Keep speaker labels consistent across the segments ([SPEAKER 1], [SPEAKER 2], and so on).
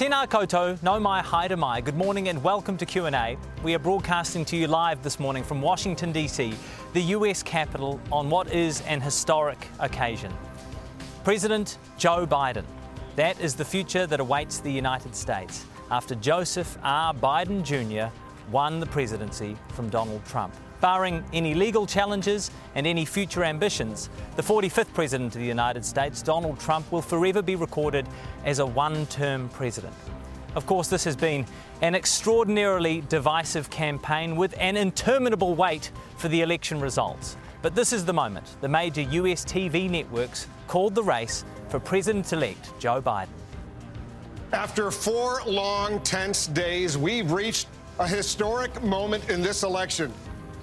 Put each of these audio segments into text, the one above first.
[SPEAKER 1] Tēnā koutou, no mai Hi haere mai. Good morning and welcome to Q&A. We are broadcasting to you live this morning from Washington DC, the US capital, on what is an historic occasion. President Joe Biden. That is the future that awaits the United States after Joseph R. Biden Jr. won the presidency from Donald Trump. Barring any legal challenges and any future ambitions, the 45th President of the United States, Donald Trump, will forever be recorded as a one term president. Of course, this has been an extraordinarily divisive campaign with an interminable wait for the election results. But this is the moment. The major US TV networks called the race for President elect Joe Biden.
[SPEAKER 2] After four long, tense days, we've reached a historic moment in this election.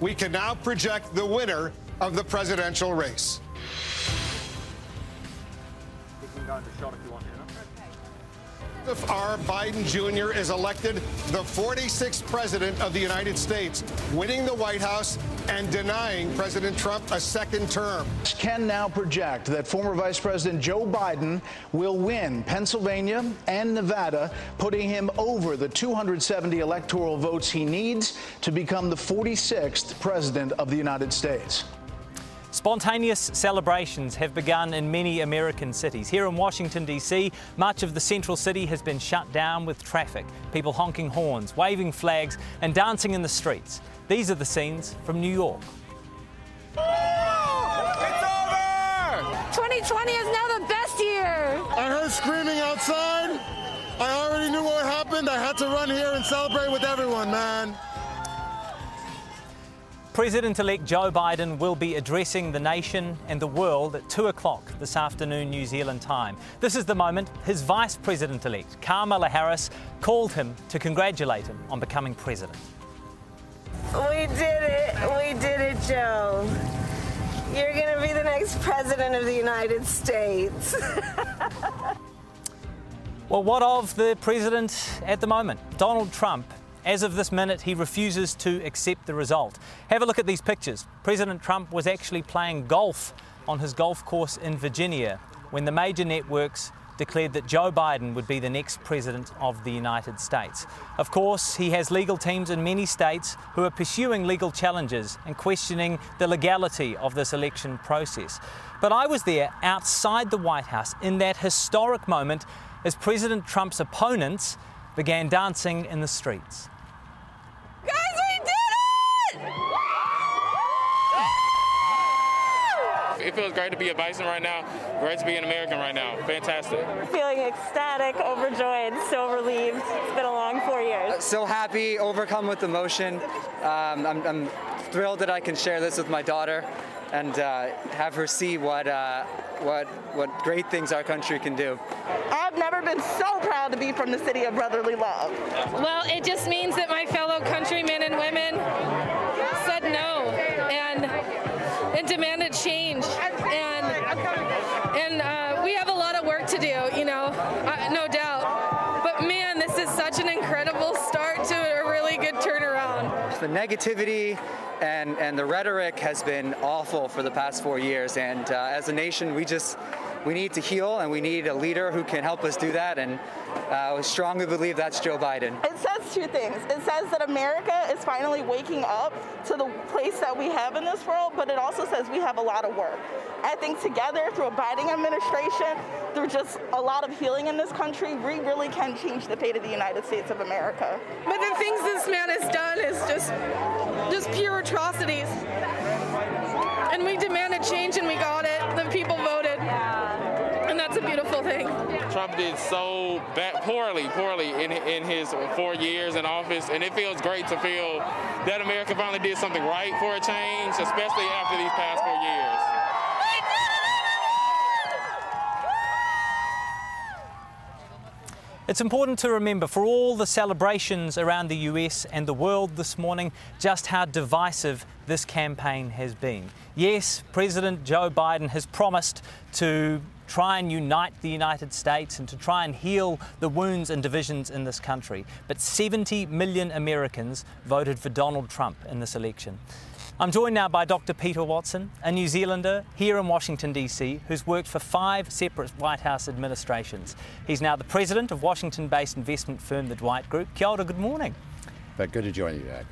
[SPEAKER 2] We can now project the winner of the presidential race. Joseph R. Biden Jr. is elected the 46th president of the United States, winning the White House and denying President Trump a second term.
[SPEAKER 3] Can now project that former Vice President Joe Biden will win Pennsylvania and Nevada, putting him over the 270 electoral votes he needs to become the 46th president of the United States.
[SPEAKER 1] Spontaneous celebrations have begun in many American cities. Here in Washington, D.C., much of the central city has been shut down with traffic, people honking horns, waving flags, and dancing in the streets. These are the scenes from New York.
[SPEAKER 4] It's over!
[SPEAKER 5] 2020 is now the best year.
[SPEAKER 4] I heard screaming outside. I already knew what happened. I had to run here and celebrate with everyone, man.
[SPEAKER 1] President elect Joe Biden will be addressing the nation and the world at 2 o'clock this afternoon, New Zealand time. This is the moment his Vice President elect, Kamala Harris, called him to congratulate him on becoming president.
[SPEAKER 6] We did it. We did it, Joe. You're going to be the next president of the United States.
[SPEAKER 1] well, what of the president at the moment? Donald Trump as of this minute, he refuses to accept the result. Have a look at these pictures. President Trump was actually playing golf on his golf course in Virginia when the major networks declared that Joe Biden would be the next president of the United States. Of course, he has legal teams in many states who are pursuing legal challenges and questioning the legality of this election process. But I was there outside the White House in that historic moment as President Trump's opponents began dancing in the streets.
[SPEAKER 7] It! It feels great to be a Bison right now. Great to be an American right now. Fantastic.
[SPEAKER 6] Feeling ecstatic, overjoyed, so relieved. It's been a long four years.
[SPEAKER 8] So happy, overcome with emotion. Um, I'm, I'm thrilled that I can share this with my daughter and uh, have her see what, uh, what, what great things our country can do.
[SPEAKER 9] I've never been so proud to be from the city of brotherly love.
[SPEAKER 10] Well, it just means that my fellow countrymen and women demanded change. And, and uh, we have a lot of work to do, you know, uh, no doubt. But man, this is such an incredible start to a really good turnaround.
[SPEAKER 8] The negativity and, and the rhetoric has been awful for the past four years. And uh, as a nation, we just we need to heal, and we need a leader who can help us do that. And uh, I strongly believe that's Joe Biden.
[SPEAKER 9] It says two things. It says that America is finally waking up to the place that we have in this world, but it also says we have a lot of work. I think together, through a Biden administration, through just a lot of healing in this country, we really can change the fate of the United States of America.
[SPEAKER 10] But the things this man has done is just, just pure atrocities. And we demanded change, and we got it. The people voted. And that's a beautiful thing.
[SPEAKER 7] Trump did so bad, poorly, poorly in, in his four years in office, and it feels great to feel that America finally did something right for a change, especially after these past four years.
[SPEAKER 1] It's important to remember for all the celebrations around the US and the world this morning just how divisive this campaign has been. Yes, President Joe Biden has promised to try and unite the United States and to try and heal the wounds and divisions in this country. But 70 million Americans voted for Donald Trump in this election. I'm joined now by Dr. Peter Watson, a New Zealander here in Washington, D.C., who's worked for five separate White House administrations. He's now the president of Washington based investment firm, the Dwight Group. Kia ora, good morning.
[SPEAKER 11] But good to join you, Jack.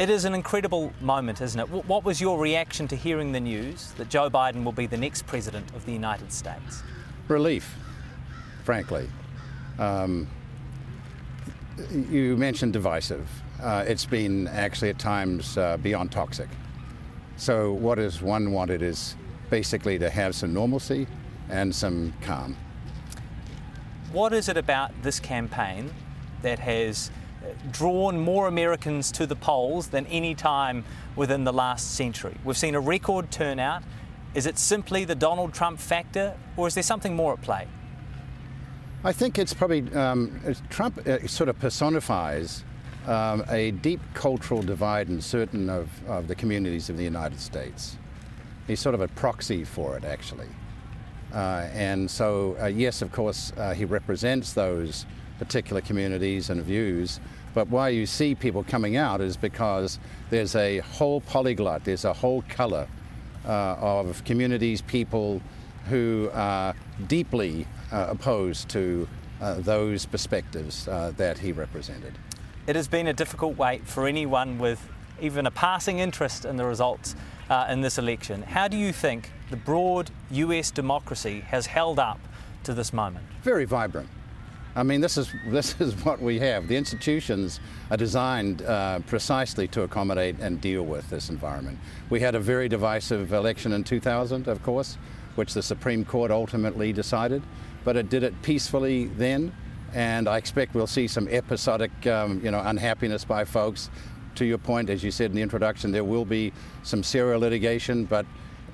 [SPEAKER 1] It is an incredible moment, isn't it? What was your reaction to hearing the news that Joe Biden will be the next president of the United States?
[SPEAKER 11] Relief, frankly. Um, you mentioned divisive. Uh, it's been actually at times uh, beyond toxic. So, what is one wanted is basically to have some normalcy and some calm.
[SPEAKER 1] What is it about this campaign that has drawn more Americans to the polls than any time within the last century? We've seen a record turnout. Is it simply the Donald Trump factor, or is there something more at play?
[SPEAKER 11] I think it's probably um, Trump uh, sort of personifies um, a deep cultural divide in certain of, of, the communities of the United States. He's sort of a proxy for it, actually. Uh, and so, uh, yes, of course, uh, he represents those particular communities and views. But why you see people coming out is because there's a whole polyglot, there's a whole color uh, of communities, people who are deeply uh, opposed to those perspectives that he represented.
[SPEAKER 1] It has been a difficult wait for anyone with even a passing interest in the results uh, in this election. How do you think the broad US democracy has held up to this moment?
[SPEAKER 11] Very vibrant. I mean, this is this is what we have. The institutions are designed uh, precisely to accommodate and deal with this environment. We had a very divisive election in 2000, of course, which the Supreme Court ultimately decided, but it did it peacefully then and I expect we'll see some episodic, um, you know, unhappiness by folks. To your point, as you said in the introduction, there will be some serial litigation, but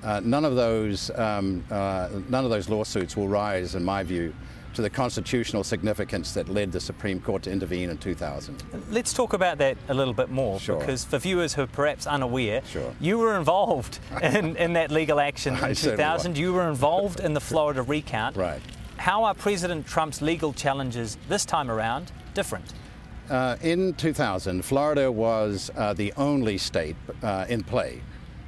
[SPEAKER 11] uh, none of those um, uh, none of those lawsuits will rise, in my view, to the constitutional significance that led the Supreme Court to intervene in 2000.
[SPEAKER 1] Let's talk about that a little bit more,
[SPEAKER 11] sure.
[SPEAKER 1] because for viewers who are perhaps unaware,
[SPEAKER 11] sure.
[SPEAKER 1] you were involved in, in that legal action in 2000. You were involved in the Florida recount.
[SPEAKER 11] Right.
[SPEAKER 1] How are President Trump's legal challenges this time around different?
[SPEAKER 11] Uh, in 2000, Florida was uh, the only state uh, in play,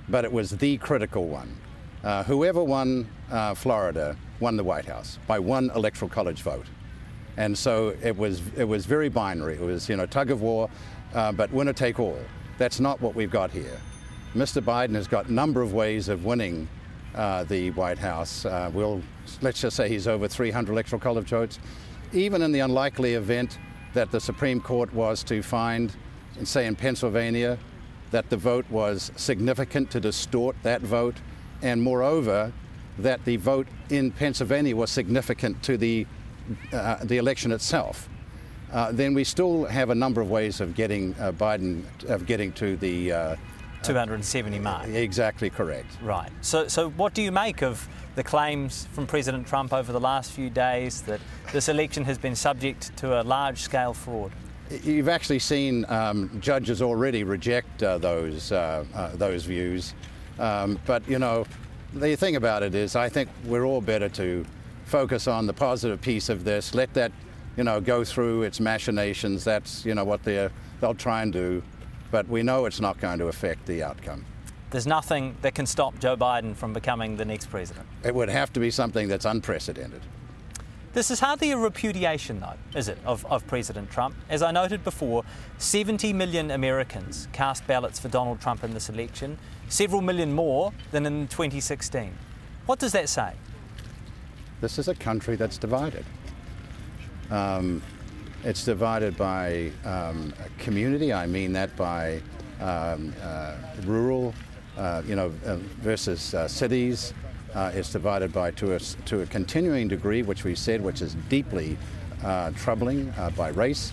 [SPEAKER 11] but it was the critical one. Uh, whoever won uh, Florida won the White House by one electoral college vote. And so it was, it was very binary. It was, you know, tug of war, uh, but winner take all. That's not what we've got here. Mr. Biden has got a number of ways of winning uh, the White House. Uh, we'll, let's just say he's over 300 electoral college votes. Even in the unlikely event that the Supreme Court was to find, say in Pennsylvania, that the vote was significant to distort that vote, and moreover, that the vote in Pennsylvania was significant to the, uh, the election itself. Uh, then we still have a number of ways of getting uh, Biden, of getting to the uh,
[SPEAKER 1] 270 mark.
[SPEAKER 11] Exactly correct.
[SPEAKER 1] Right. So, so what do you make of the claims from President Trump over the last few days that this election has been subject to a large scale fraud?
[SPEAKER 11] You've actually seen um, judges already reject uh, those, uh, uh, those views. Um, but, you know, the thing about it is, I think we're all better to focus on the positive piece of this, let that, you know, go through its machinations. That's, you know, what they'll try and do but we know it's not going to affect the outcome.
[SPEAKER 1] There's nothing that can stop Joe Biden from becoming the next president.
[SPEAKER 11] It would have to be something that's unprecedented.
[SPEAKER 1] This is hardly a repudiation, though, is it, of, of President Trump? As I noted before, 70 million Americans cast ballots for Donald Trump in this election, several million more than in 2016. What does that say?
[SPEAKER 11] This is a country that's divided. Um, it's divided by um, community. I mean that by um, uh, rural, uh, you know, uh, versus uh, cities. Uh, it's divided by to a, to a continuing degree, which we said, which is deeply uh, troubling by race,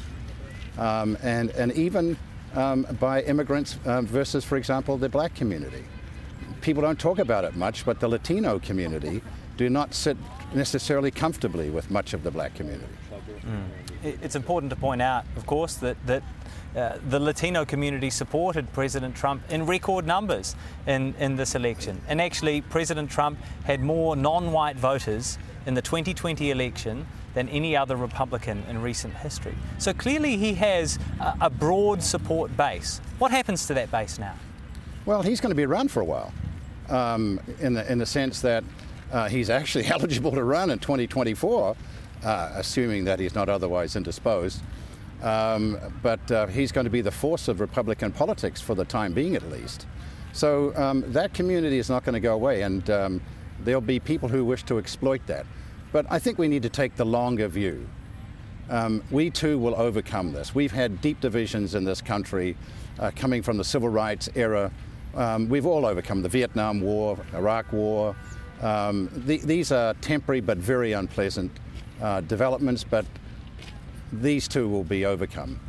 [SPEAKER 11] um, and and even um, by immigrants versus, for example, the black community. People don't talk about it much, but the Latino community do not sit necessarily comfortably with much of the black community.
[SPEAKER 1] Mm. It's important to point out, of course, that, that uh, the Latino community supported President Trump in record numbers in, in this election. And actually, President Trump had more non white voters in the 2020 election than any other Republican in recent history. So clearly, he has a, a broad support base. What happens to that base now?
[SPEAKER 11] Well, he's going to be around for a while, um, in, the, in the sense that uh, he's actually eligible to run in 2024, uh, assuming that he's not otherwise indisposed. Um, but uh, he's going to be the force of Republican politics for the time being, at least. So um, that community is not going to go away, and um, there'll be people who wish to exploit that. But I think we need to take the longer view. Um, we too will overcome this. We've had deep divisions in this country uh, coming from the civil rights era. Um, we've all overcome the Vietnam War, Iraq War. Um, the, these are temporary but very unpleasant uh, developments, but these two will be overcome.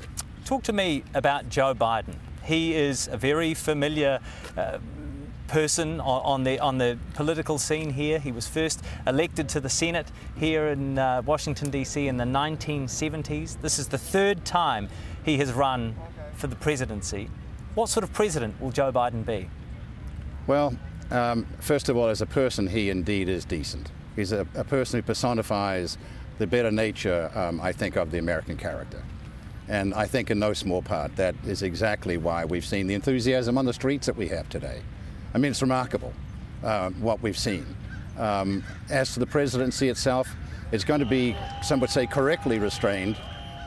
[SPEAKER 1] Talk to me about Joe Biden. He is a very familiar uh, person on the on the political scene here. He was first elected to the Senate here in uh, Washington D.C. in the 1970s. This is the third time he has run for the presidency. What sort of president will Joe Biden be?
[SPEAKER 11] Well, um, first of all, as a person, he indeed is decent. He's a, a person who personifies the better nature, um, I think, of the American character. And I think, in no small part, that is exactly why we've seen the enthusiasm on the streets that we have today. I mean, it's remarkable uh, what we've seen. Um, as to the presidency itself, it's going to be, some would say, correctly restrained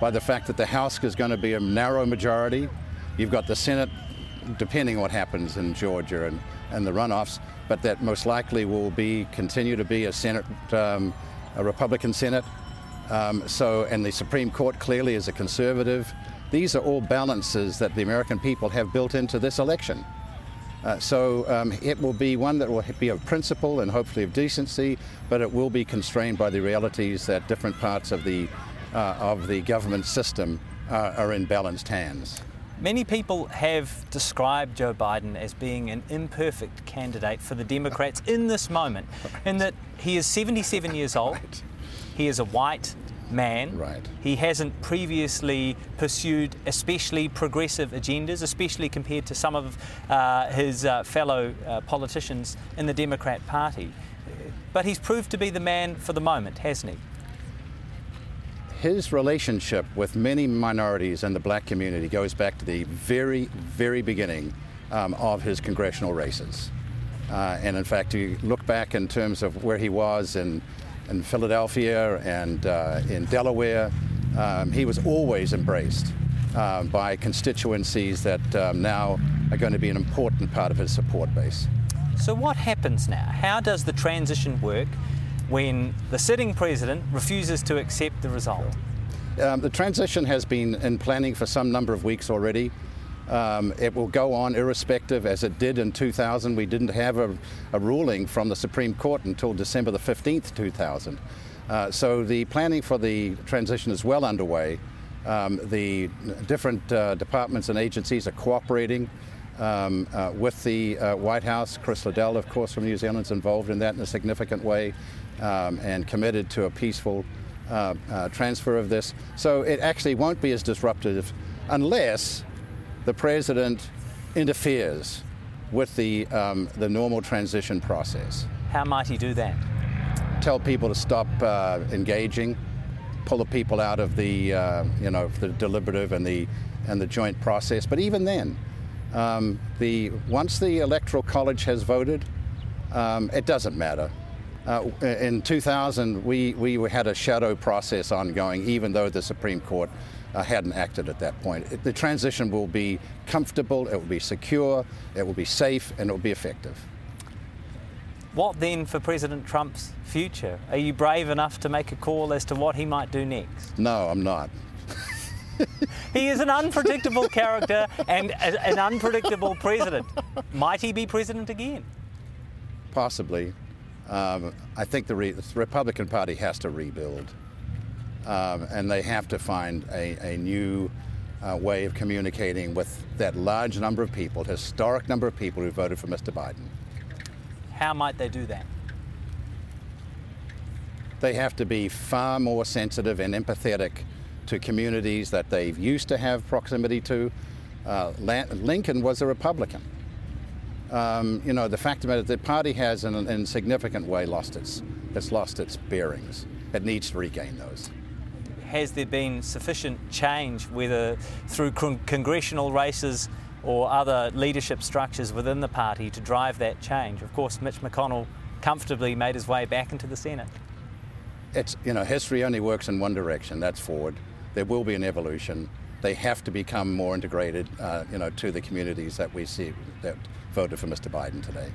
[SPEAKER 11] by the fact that the House is going to be a narrow majority. You've got the Senate, depending on what happens in Georgia and, and the runoffs, but that most likely will be continue to be a Senate, um, a Republican Senate. Um, so, and the Supreme Court clearly is a conservative. These are all balances that the American people have built into this election. Uh, so um, it will be one that will be of principle and hopefully of decency, but it will be constrained by the realities that different parts of the uh, of the government system uh, are in balanced hands.
[SPEAKER 1] Many people have described Joe Biden as being an imperfect candidate for the Democrats in this moment, in that he is 77 years old. He is a white man.
[SPEAKER 11] Right.
[SPEAKER 1] He hasn't previously pursued especially progressive agendas, especially compared to some of uh, his uh, fellow uh, politicians in the Democrat Party. But he's proved to be the man for the moment, hasn't he?
[SPEAKER 11] His relationship with many minorities in the black community goes back to the very, very beginning um, of his congressional races. Uh, and in fact, you look back in terms of where he was in in Philadelphia and uh, in Delaware. Um, he was always embraced uh, by constituencies that um, now are going to be an important part of his support base.
[SPEAKER 1] So, what happens now? How does the transition work when the sitting president refuses to accept the result?
[SPEAKER 11] Um, the transition has been in planning for some number of weeks already. Um, it will go on irrespective, as it did in 2000. We didn't have a, a ruling from the Supreme Court until December the 15th, 2000. Uh, so the planning for the transition is well underway. Um, the different uh, departments and agencies are cooperating um, uh, with the uh, White House. Chris Liddell, of course, from New Zealand, is involved in that in a significant way um, and committed to a peaceful uh, uh, transfer of this. So it actually won't be as disruptive unless the president interferes with the, um, the normal transition process.
[SPEAKER 1] How might he do that?
[SPEAKER 11] Tell people to stop uh, engaging, pull the people out of the, uh, you know, the deliberative and the, and the joint process. But even then, um, the, once the Electoral College has voted, um, it doesn't matter. Uh, in 2000, we, we had a shadow process ongoing, even though the Supreme Court uh, hadn't acted at that point. It, the transition will be comfortable, it will be secure, it will be safe, and it will be effective.
[SPEAKER 1] What then for President Trump's future? Are you brave enough to make a call as to what he might do next?
[SPEAKER 11] No, I'm not.
[SPEAKER 1] he is an unpredictable character and a, an unpredictable president. Might he be president again?
[SPEAKER 11] Possibly. Um, I think the, re- the Republican Party has to rebuild um, and they have to find a, a new uh, way of communicating with that large number of people, historic number of people who voted for Mr. Biden.
[SPEAKER 1] How might they do that?
[SPEAKER 11] They have to be far more sensitive and empathetic to communities that they used to have proximity to. Uh, Lincoln was a Republican. Um, you know, the fact of it is the party has in a significant way lost its, it's lost its bearings. It needs to regain those.
[SPEAKER 1] Has there been sufficient change, whether through con- congressional races or other leadership structures within the party, to drive that change? Of course, Mitch McConnell comfortably made his way back into the Senate.
[SPEAKER 11] It's, you know, history only works in one direction, that's forward. There will be an evolution. They have to become more integrated, uh, you know, to the communities that we see that voted for Mr. Biden today.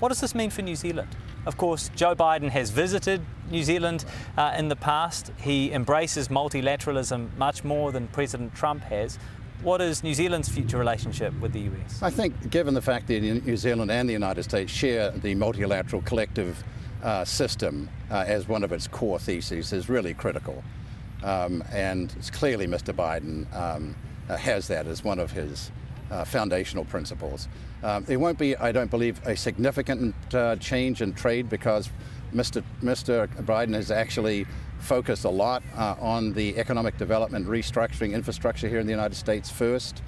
[SPEAKER 1] What does this mean for New Zealand? Of course, Joe Biden has visited New Zealand uh, in the past. He embraces multilateralism much more than President Trump has. What is New Zealand's future relationship with the US?
[SPEAKER 11] I think, given the fact that New Zealand and the United States share the multilateral collective uh, system uh, as one of its core theses, is really critical. Um, and clearly, Mr. Biden um, uh, has that as one of his uh, foundational principles. Um, there won't be, I don't believe, a significant uh, change in trade because Mr. Mr. Biden has actually focused a lot uh, on the economic development, restructuring infrastructure here in the United States first.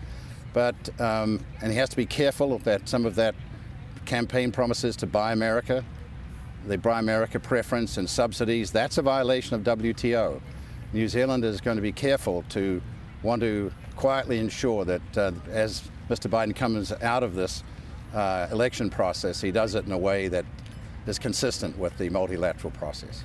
[SPEAKER 11] But, um, and he has to be careful that some of that campaign promises to buy America, the Buy America preference and subsidies, that's a violation of WTO. New Zealand is going to be careful to want to quietly ensure that uh, as Mr. Biden comes out of this uh, election process, he does it in a way that is consistent with the multilateral process.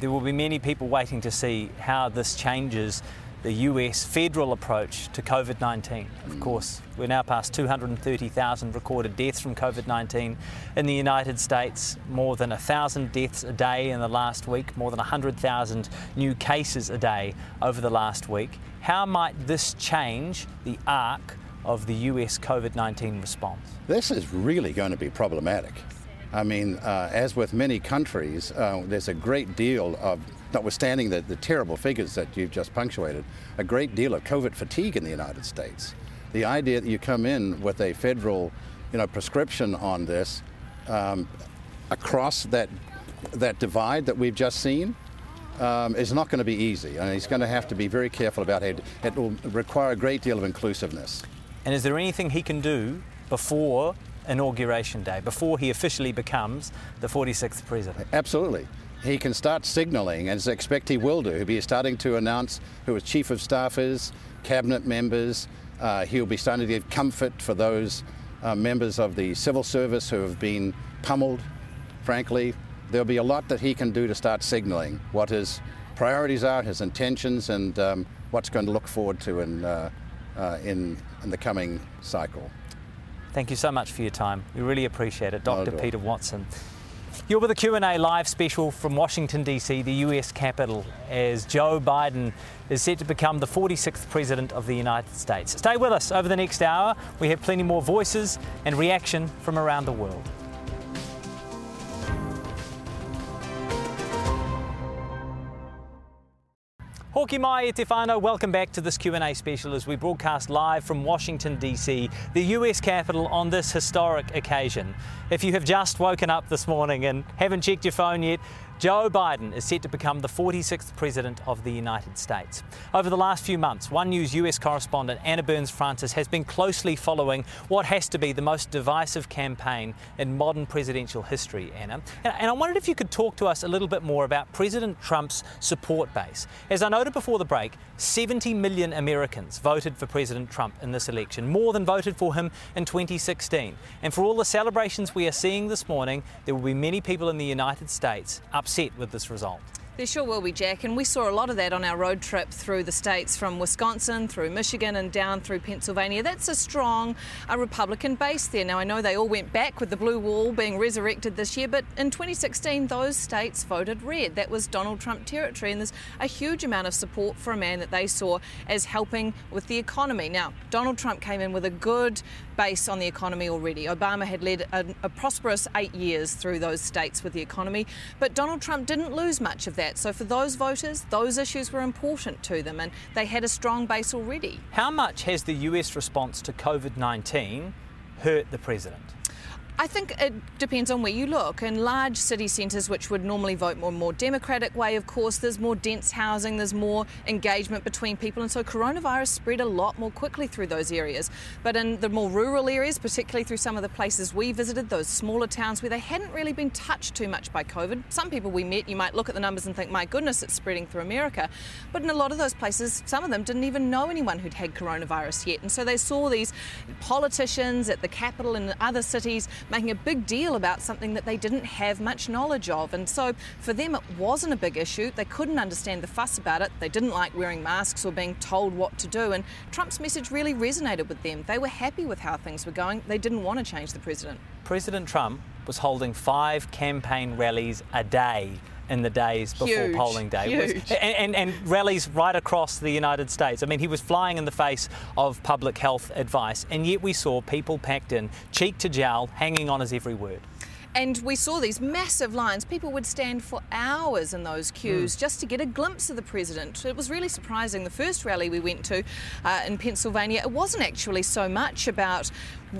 [SPEAKER 1] There will be many people waiting to see how this changes the US federal approach to COVID 19. Of mm. course, we're now past 230,000 recorded deaths from COVID 19 in the United States, more than 1,000 deaths a day in the last week, more than 100,000 new cases a day over the last week. How might this change the arc of the US COVID 19 response?
[SPEAKER 11] This is really going to be problematic. I mean, uh, as with many countries, uh, there's a great deal of, notwithstanding the, the terrible figures that you've just punctuated, a great deal of COVID fatigue in the United States. The idea that you come in with a federal, you know, prescription on this um, across that that divide that we've just seen um, is not going to be easy, and he's going to have to be very careful about it. It will require a great deal of inclusiveness.
[SPEAKER 1] And is there anything he can do before inauguration day, before he officially becomes the 46th president?
[SPEAKER 11] Absolutely. He can start signalling, as I expect he will do. He'll be starting to announce who his chief of staff is, cabinet members. Uh, he'll be starting to give comfort for those uh, members of the civil service who have been pummeled, frankly. There'll be a lot that he can do to start signaling what his priorities are, his intentions, and um, what's going to look forward to in, uh, uh in in the coming cycle.
[SPEAKER 1] Thank you so much for your time. We really appreciate it, Dr. Peter Watson. You're with a Q&A live special from Washington DC, the US capital, as Joe Biden is set to become the 46th president of the United States. Stay with us over the next hour. We have plenty more voices and reaction from around the world. Hoki mai te whānau. Welcome back to this Q&A special as we broadcast live from Washington DC, the US capital on this historic occasion. If you have just woken up this morning and haven't checked your phone yet, Joe Biden is set to become the 46th President of the United States. Over the last few months, One News US correspondent Anna Burns Francis has been closely following what has to be the most divisive campaign in modern presidential history, Anna. And I wondered if you could talk to us a little bit more about President Trump's support base. As I noted before the break, 70 million Americans voted for President Trump in this election, more than voted for him in 2016. And for all the celebrations we are seeing this morning, there will be many people in the United States up upset with this result.
[SPEAKER 12] There sure will be, Jack, and we saw a lot of that on our road trip through the states from Wisconsin through Michigan and down through Pennsylvania. That's a strong a Republican base there. Now, I know they all went back with the blue wall being resurrected this year, but in 2016, those states voted red. That was Donald Trump territory, and there's a huge amount of support for a man that they saw as helping with the economy. Now, Donald Trump came in with a good base on the economy already. Obama had led a, a prosperous eight years through those states with the economy, but Donald Trump didn't lose much of that. So for those voters, those issues were important to them and they had a strong base already.
[SPEAKER 1] How much has the US response to COVID 19 hurt the president?
[SPEAKER 12] I think it depends on where you look. In large city centres, which would normally vote more more democratic way, of course, there's more dense housing, there's more engagement between people, and so coronavirus spread a lot more quickly through those areas. But in the more rural areas, particularly through some of the places we visited, those smaller towns where they hadn't really been touched too much by COVID, some people we met, you might look at the numbers and think, my goodness, it's spreading through America. But in a lot of those places, some of them didn't even know anyone who'd had coronavirus yet, and so they saw these politicians at the capital and other cities making a big deal about something that they didn't have much knowledge of. And so for them, it wasn't a big issue. They couldn't understand the fuss about it. They didn't like wearing masks or being told what to do. And Trump's message really resonated with them. They were happy with how things were going. They didn't want to change the president.
[SPEAKER 1] President Trump was holding five campaign rallies a day in the days before
[SPEAKER 12] Huge,
[SPEAKER 1] polling day.
[SPEAKER 12] huge.
[SPEAKER 1] And, and, and rallies right across the United States. I mean, he was flying in the face of public health advice, and yet we saw people packed in, cheek to jowl, hanging on his every word.
[SPEAKER 12] And we saw these massive lines. People would stand for hours in those queues
[SPEAKER 1] Mm.
[SPEAKER 12] just to get a glimpse of the president. It was really surprising. The first rally we went to uh, in Pennsylvania, it wasn't actually so much about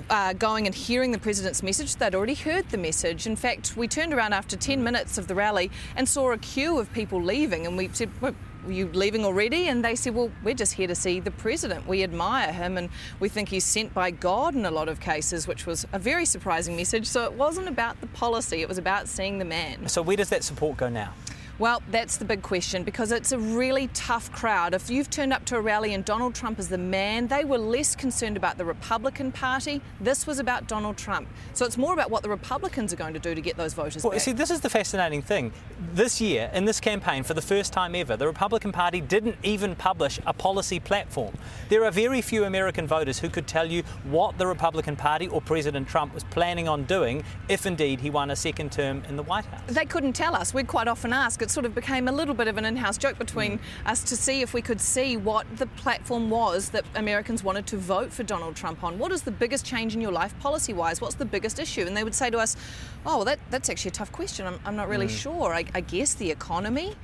[SPEAKER 12] uh, going and hearing the president's message. They'd already heard the message. In fact, we turned around after 10 minutes of the rally and saw a queue of people leaving, and we said, "Well, you leaving already? And they said, well, we're just here to see the president. We admire him and we think he's sent by God in a lot of cases, which was a very surprising message. So it wasn't about the policy, it was about seeing the man.
[SPEAKER 1] So, where does that support go now?
[SPEAKER 12] Well, that's the big question because it's a really tough crowd. If you've turned up to a rally and Donald Trump is the man, they were less concerned about the Republican Party. This was about Donald Trump. So it's more about what the Republicans are going to do to get those voters
[SPEAKER 1] Well,
[SPEAKER 12] back.
[SPEAKER 1] see, this is the fascinating thing. This year, in this campaign, for the first time ever, the Republican Party didn't even publish a policy platform. There are very few American voters who could tell you what the Republican Party or President Trump was planning on doing if indeed he won a second term in the White House.
[SPEAKER 12] They couldn't tell us. We'd quite often ask. It sort of became a little bit of an in house joke between us to see if we could see what the platform was that Americans wanted to vote for Donald Trump on. What is the biggest change in your life policy wise? What's the biggest issue? And they would say to us, oh, well, that, that's actually a tough question. I'm, I'm not really
[SPEAKER 1] Mm.
[SPEAKER 12] sure. I, I guess the economy.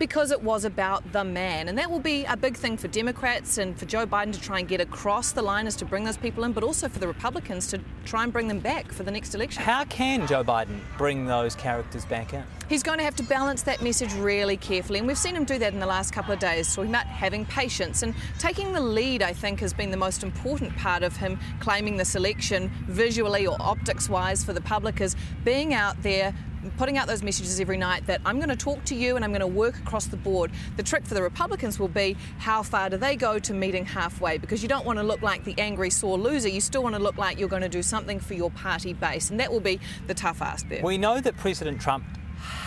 [SPEAKER 12] Because it was about the man. And that will be a big thing for Democrats and for Joe Biden to try and get across the line is to bring those people in, but also for the Republicans to try and bring them back for the next election.
[SPEAKER 1] How can Joe Biden bring those characters back in?
[SPEAKER 12] He's going to have to balance that message really carefully, and we've seen him do that in the last couple of days, talking about having patience and taking the lead, I think, has been the most important part of him claiming this election visually or optics wise for the public, is being out there. Putting out those messages every night that I'm going to talk to you and I'm going to work across the board. The trick for the Republicans will be how far do they go to meeting halfway because you don't want to look like the angry, sore loser. You still want to look like you're going to do something for your party base, and that will be the tough ask there.
[SPEAKER 1] We know that President Trump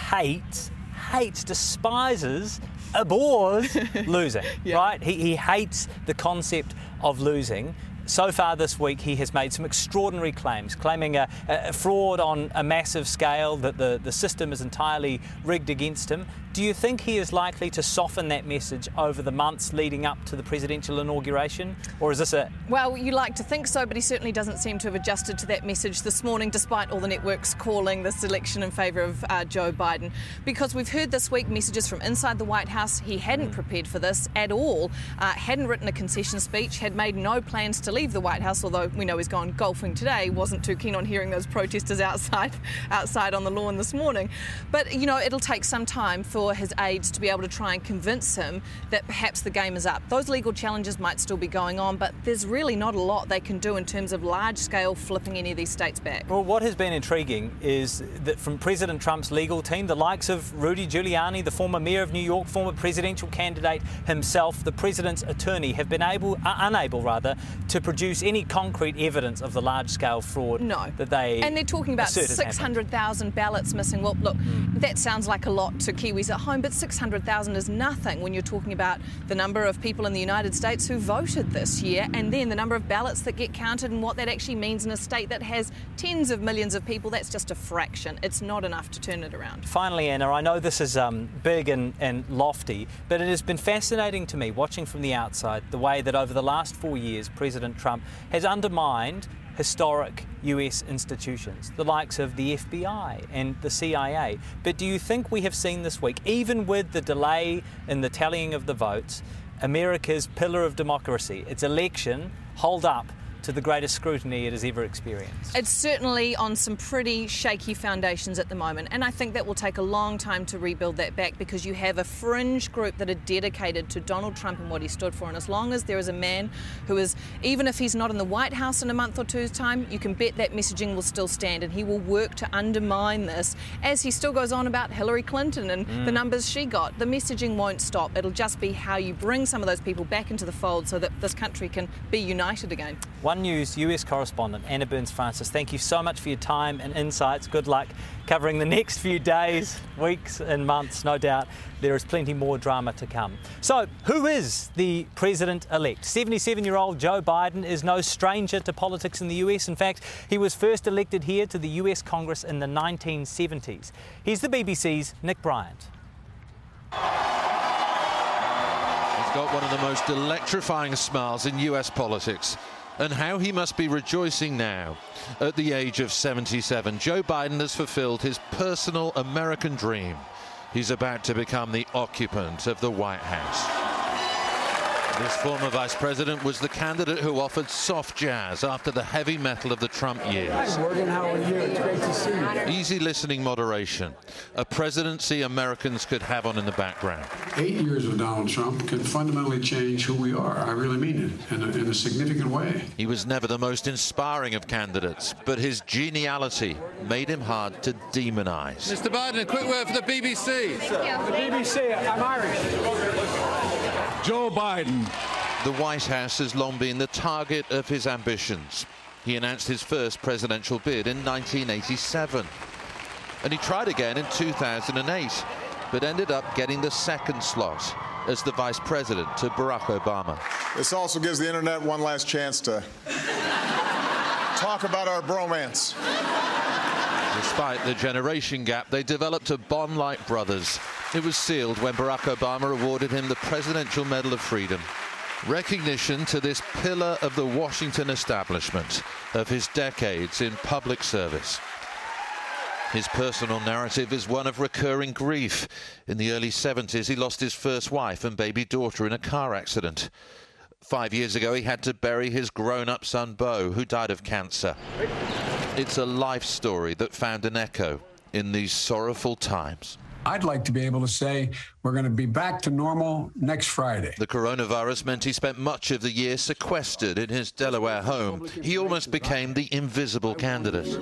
[SPEAKER 1] hates, hates, despises, abhors losing, right? He, he hates the concept of losing. So far this week, he has made some extraordinary claims, claiming a, a fraud on a massive scale, that the, the system is entirely rigged against him. Do you think he is likely to soften that message over the months leading up to the presidential inauguration? Or is this a
[SPEAKER 12] Well, you like to think so, but he certainly doesn't seem to have adjusted to that message this morning, despite all the networks calling this election in favour of uh, Joe Biden. Because we've heard this week messages from inside the White House. He hadn't prepared for this at all, uh, hadn't written a concession speech, had made no plans to leave the White House, although we know he's gone golfing today, wasn't too keen on hearing those protesters outside, outside on the lawn this morning. But, you know, it'll take some time for his aides to be able to try and convince him that perhaps the game is up. Those legal challenges might still be going on, but there's really not a lot they can do in terms of large scale flipping any of these states back.
[SPEAKER 1] Well, what has been intriguing is that from President Trump's legal team, the likes of Rudy Giuliani, the former mayor of New York, former presidential candidate himself, the president's attorney, have been able, uh, unable rather, to produce any concrete evidence of the large-scale fraud
[SPEAKER 12] No.
[SPEAKER 1] that they
[SPEAKER 12] And they're talking about
[SPEAKER 1] assert has happened.
[SPEAKER 12] 600,000 ballots missing. Well, look,
[SPEAKER 1] Hmm.
[SPEAKER 12] that sounds like a lot to Kiwis at home, but 600,000 is nothing when you're talking about the number of people in the United States who voted this year and then the number of ballots that get counted and what that actually means in a state that has tens of millions of people. That's just a fraction. It's not enough to turn it around.
[SPEAKER 1] Finally, Anna, I know this is um, big and, and lofty, but it has been fascinating to me watching from the outside the way that over the last four years, President Trump has undermined historic US institutions, the likes of the FBI and the CIA. But do you think we have seen this week, even with the delay in the tallying of the votes, America's pillar of democracy, its election, hold up to the greatest scrutiny it has ever experienced?
[SPEAKER 12] It's certainly on some pretty shaky foundations at the moment, and I think that will take a long time to rebuild that back because you have a fringe group that are dedicated to Donald Trump and what he stood for. And as long as there is a man who is, even if he's not in the White House in a month or two's time, you can bet that messaging will still stand, and he will work to undermine this as he still goes on about Hillary Clinton and mm. the numbers she got. The messaging won't stop. It'll just be how you bring some of those people back into the fold so that this country can be united again.
[SPEAKER 1] One News US correspondent Anna Burns Francis, thank you so much for your time and insights. Good luck covering the next few days, weeks, and months, no doubt. There is plenty more drama to come. So, who is the president elect? 77 year old Joe Biden is no stranger to politics in the US. In fact, he was first elected here to the US Congress in the 1970s. He's the BBC's Nick Bryant.
[SPEAKER 13] He's got one of the most electrifying smiles in US politics and how he must be rejoicing now at the age of 77. Joe Biden has fulfilled his personal American dream. He's about to become the occupant of the White House. This former vice president was the candidate who offered soft jazz after the heavy metal of the Trump years.
[SPEAKER 14] Hi, Morgan. How are you? It's great to see you.
[SPEAKER 13] Easy listening moderation, a presidency Americans could have on in the background.
[SPEAKER 15] Eight years of Donald Trump can fundamentally change who we are. I really mean it in a, in a significant way.
[SPEAKER 13] He was never the most inspiring of candidates, but his geniality made him hard to demonize.
[SPEAKER 16] Mr. Biden, a quick word for the BBC.
[SPEAKER 14] The BBC, I'm Irish.
[SPEAKER 15] Joe Biden.
[SPEAKER 13] The White House has long been the target of his ambitions. He announced his first presidential bid in 1987. And he tried again in 2008, but ended up getting the second slot as the vice president to Barack Obama.
[SPEAKER 17] This also gives the internet one last chance to talk about our bromance.
[SPEAKER 13] Despite the generation gap, they developed a bond like brothers it was sealed when Barack Obama awarded him the Presidential Medal of Freedom. Recognition to this pillar of the Washington establishment of his decades in public service. His personal narrative is one of recurring grief. In the early 70s, he lost his first wife and baby daughter in a car accident. Five years ago, he had to bury his grown up son, Beau, who died of cancer. It's a life story that found an echo in these sorrowful times.
[SPEAKER 15] I'd like to be able to say we're going to be back to normal next Friday.
[SPEAKER 13] The coronavirus meant he spent much of the year sequestered in his Delaware home. He almost became the invisible candidate.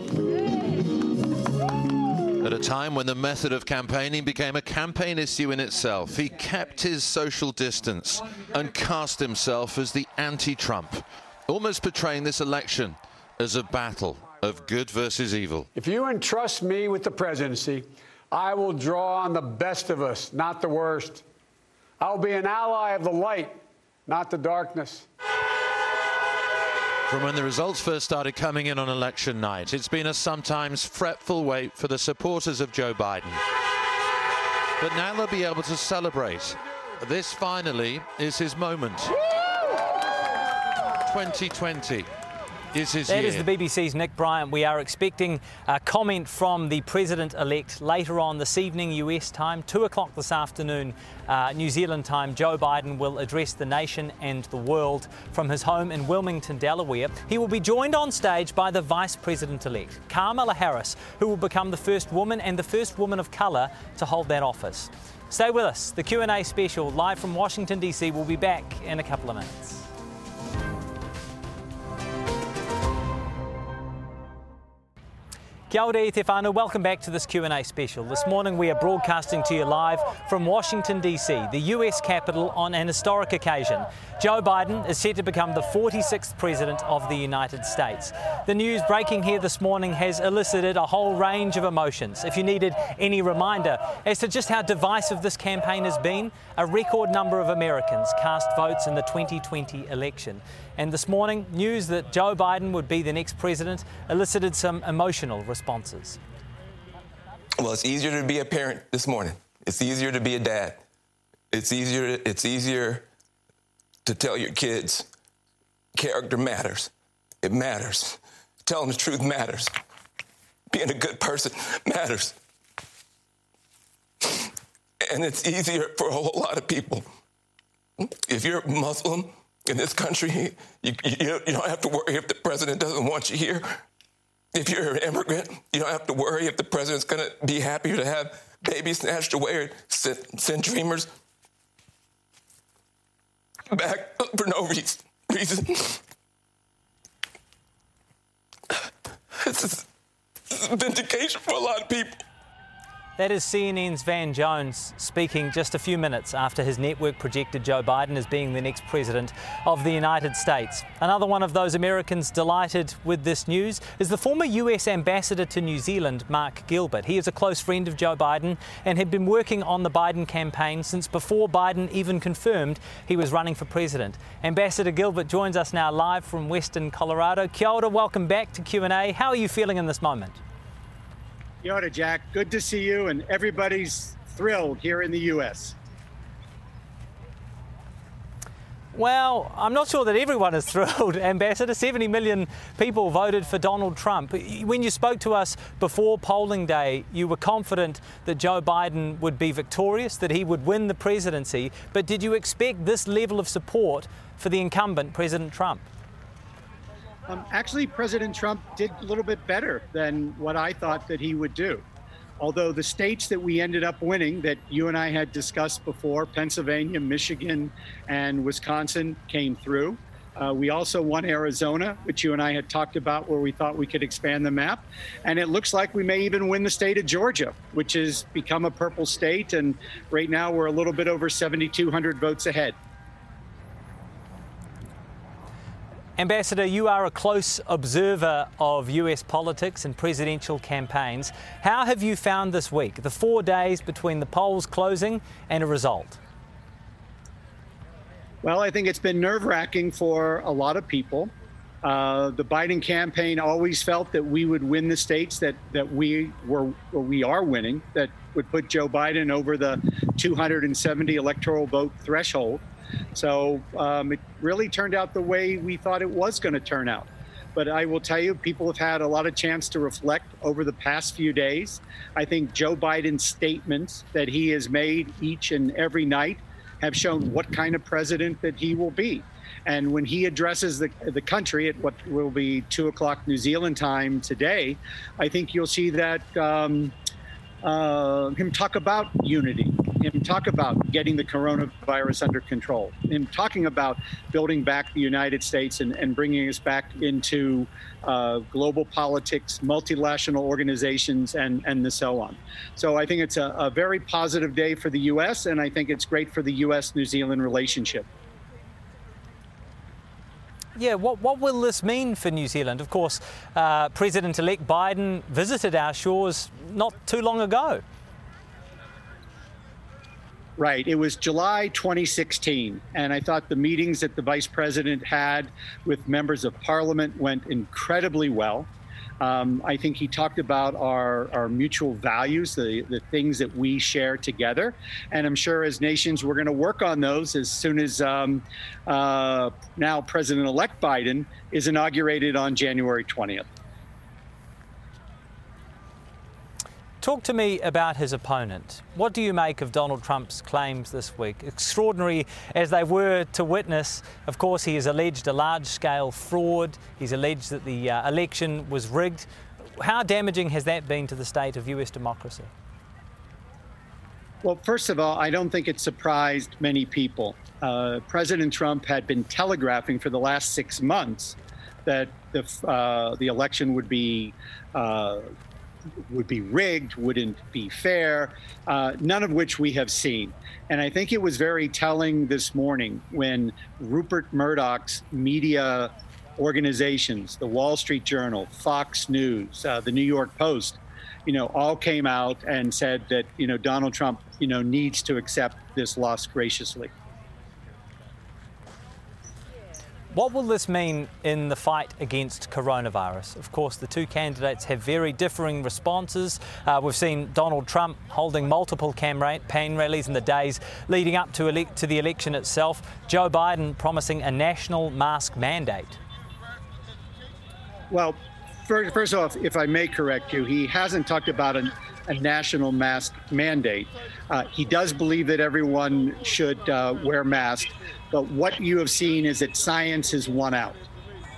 [SPEAKER 13] At a time when the method of campaigning became a campaign issue in itself, he kept his social distance and cast himself as the anti Trump, almost portraying this election as a battle of good versus evil.
[SPEAKER 14] If you entrust me with the presidency, I will draw on the best of us, not the worst. I'll be an ally of the light, not the darkness.
[SPEAKER 13] From when the results first started coming in on election night, it's been a sometimes fretful wait for the supporters of Joe Biden. But now they'll be able to celebrate. This finally is his moment. 2020 is
[SPEAKER 1] That is the BBC's Nick Bryant. We are expecting a comment from the president-elect later on this evening, US time, 2 o'clock this afternoon, uh, New Zealand time. Joe Biden will address the nation and the world from his home in Wilmington, Delaware. He will be joined on stage by the vice president-elect, Kamala Harris, who will become the first woman and the first woman of colour to hold that office. Stay with us. The Q&A special live from Washington DC will be back in a couple of minutes. Kia ora e. Welcome back to this Q&A special. This morning we are broadcasting to you live from Washington DC, the US capital on an historic occasion. Joe Biden is set to become the 46th President of the United States. The news breaking here this morning has elicited a whole range of emotions. If you needed any reminder as to just how divisive this campaign has been, a record number of Americans cast votes in the 2020 election. And this morning, news that Joe Biden would be the next president elicited some emotional responses.
[SPEAKER 18] Well, it's easier to be a parent this morning. It's easier to be a dad. It's easier. It's easier to tell your kids character matters. It matters. Telling the truth matters. Being a good person matters. And it's easier for a whole lot of people. If you're Muslim, In this country, you, you, you don't have to worry if the president doesn't want you here. If you're an immigrant, you don't have to worry if the president's going to be happy to have babies snatched away or send, send dreamers back for no reason. reason. This is vindication for a lot of people.
[SPEAKER 1] That is CNN's Van Jones speaking just a few minutes after his network projected Joe Biden as being the next president of the United States. Another one of those Americans delighted with this news is the former US ambassador to New Zealand, Mark Gilbert. He is a close friend of Joe Biden and had been working on the Biden campaign since before Biden even confirmed he was running for president. Ambassador Gilbert joins us now live from Western Colorado. Kia ora, welcome back to Q&A. How are you feeling in this moment?
[SPEAKER 19] Yoda, Jack. Good to see you, and everybody's thrilled here in the U.S.
[SPEAKER 1] Well, I'm not sure that everyone is thrilled, Ambassador. 70 million people voted for Donald Trump. When you spoke to us before polling day, you were confident that Joe Biden would be victorious, that he would win the presidency. But did you expect this level of support for the incumbent, President Trump?
[SPEAKER 19] Um, actually, President Trump did a little bit better than what I thought that he would do. Although the states that we ended up winning, that you and I had discussed before, Pennsylvania, Michigan, and Wisconsin came through. Uh, we also won Arizona, which you and I had talked about, where we thought we could expand the map. And it looks like we may even win the state of Georgia, which has become a purple state. And right now we're a little bit over 7,200 votes ahead.
[SPEAKER 1] Ambassador, you are a close observer of US politics and presidential campaigns. How have you found this week, the four days between the polls closing and a result?
[SPEAKER 19] Well, I think it's been nerve wracking for a lot of people. Uh, the Biden campaign always felt that we would win the states that, that we were we are winning, that would put Joe Biden over the 270 electoral vote threshold. So um, it really turned out the way we thought it was going to turn out. But I will tell you, people have had a lot of chance to reflect over the past few days. I think Joe Biden's statements that he has made each and every night have shown what kind of president that he will be. And when he addresses the, the country at what will be two o'clock New Zealand time today, I think you'll see that um, uh, him talk about unity, him talk about getting the coronavirus under control, him talking about building back the United States and, and bringing us back into uh, global politics, multilateral organizations, and, and the so on. So I think it's a, a very positive day for the U.S., and I think it's great for the U.S. New Zealand relationship.
[SPEAKER 1] Yeah, what, what will this mean for New Zealand? Of course, uh, President elect Biden visited our shores not too long ago.
[SPEAKER 19] Right. It was July 2016. And I thought the meetings that the vice president had with members of parliament went incredibly well. Um, I think he talked about our, our mutual values, the, the things that we share together. And I'm sure as nations, we're going to work on those as soon as um, uh, now President elect Biden is inaugurated on January 20th.
[SPEAKER 1] Talk to me about his opponent. What do you make of Donald Trump's claims this week? Extraordinary as they were to witness, of course, he has alleged a large scale fraud. He's alleged that the uh, election was rigged. How damaging has that been to the state of US democracy?
[SPEAKER 19] Well, first of all, I don't think it surprised many people. Uh, President Trump had been telegraphing for the last six months that the, uh, the election would be uh, would be rigged, wouldn't be fair, uh, none of which we have seen. And I think it was very telling this morning when Rupert Murdoch's media organizations, the Wall Street Journal, Fox News, uh, the New York Post, you know, all came out and said that, you know, Donald Trump, you know, needs to accept this loss graciously.
[SPEAKER 1] What will this mean in the fight against coronavirus? Of course, the two candidates have very differing responses. Uh, we've seen Donald Trump holding multiple campaign rallies in the days leading up to, elect- to the election itself. Joe Biden promising a national mask mandate.
[SPEAKER 19] Well, first, off, if I may correct you, he hasn't talked about a, a national mask mandate. Uh, he does believe that everyone should uh, wear masks, but what you have seen is that science has won out.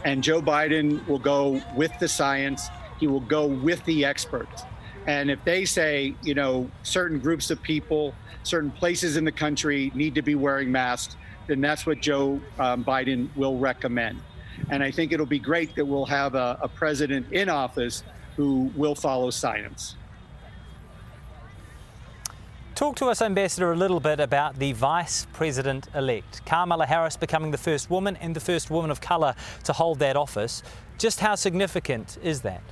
[SPEAKER 19] And Joe Biden will go with the science, he will go with the experts. And if they say, you know, certain groups of people, certain places in the country need to be wearing masks, then that's what Joe um, Biden will recommend. And I think it'll be great that we'll have a, a president in office who will follow science.
[SPEAKER 1] Talk to us, Ambassador, a little bit about the Vice President elect, Kamala Harris becoming the first woman and the first woman of colour to hold that office. Just how significant is that?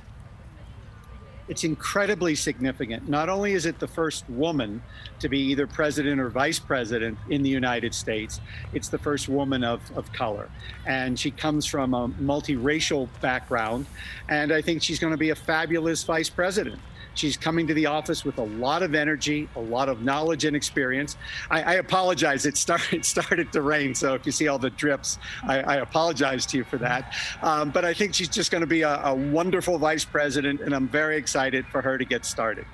[SPEAKER 19] It's incredibly significant. Not only is it the first woman to be either president or vice president in the United States, it's the first woman of, of color. And she comes from a multiracial background. And I think she's going to be a fabulous vice president. She's coming to the office with a lot of energy, a lot of knowledge and experience. I, I apologize. It started, it started to rain. So if you see all the drips, I, I apologize to you for that. Um, but I think she's just going to be a, a wonderful vice president, and I'm very excited for her to get started.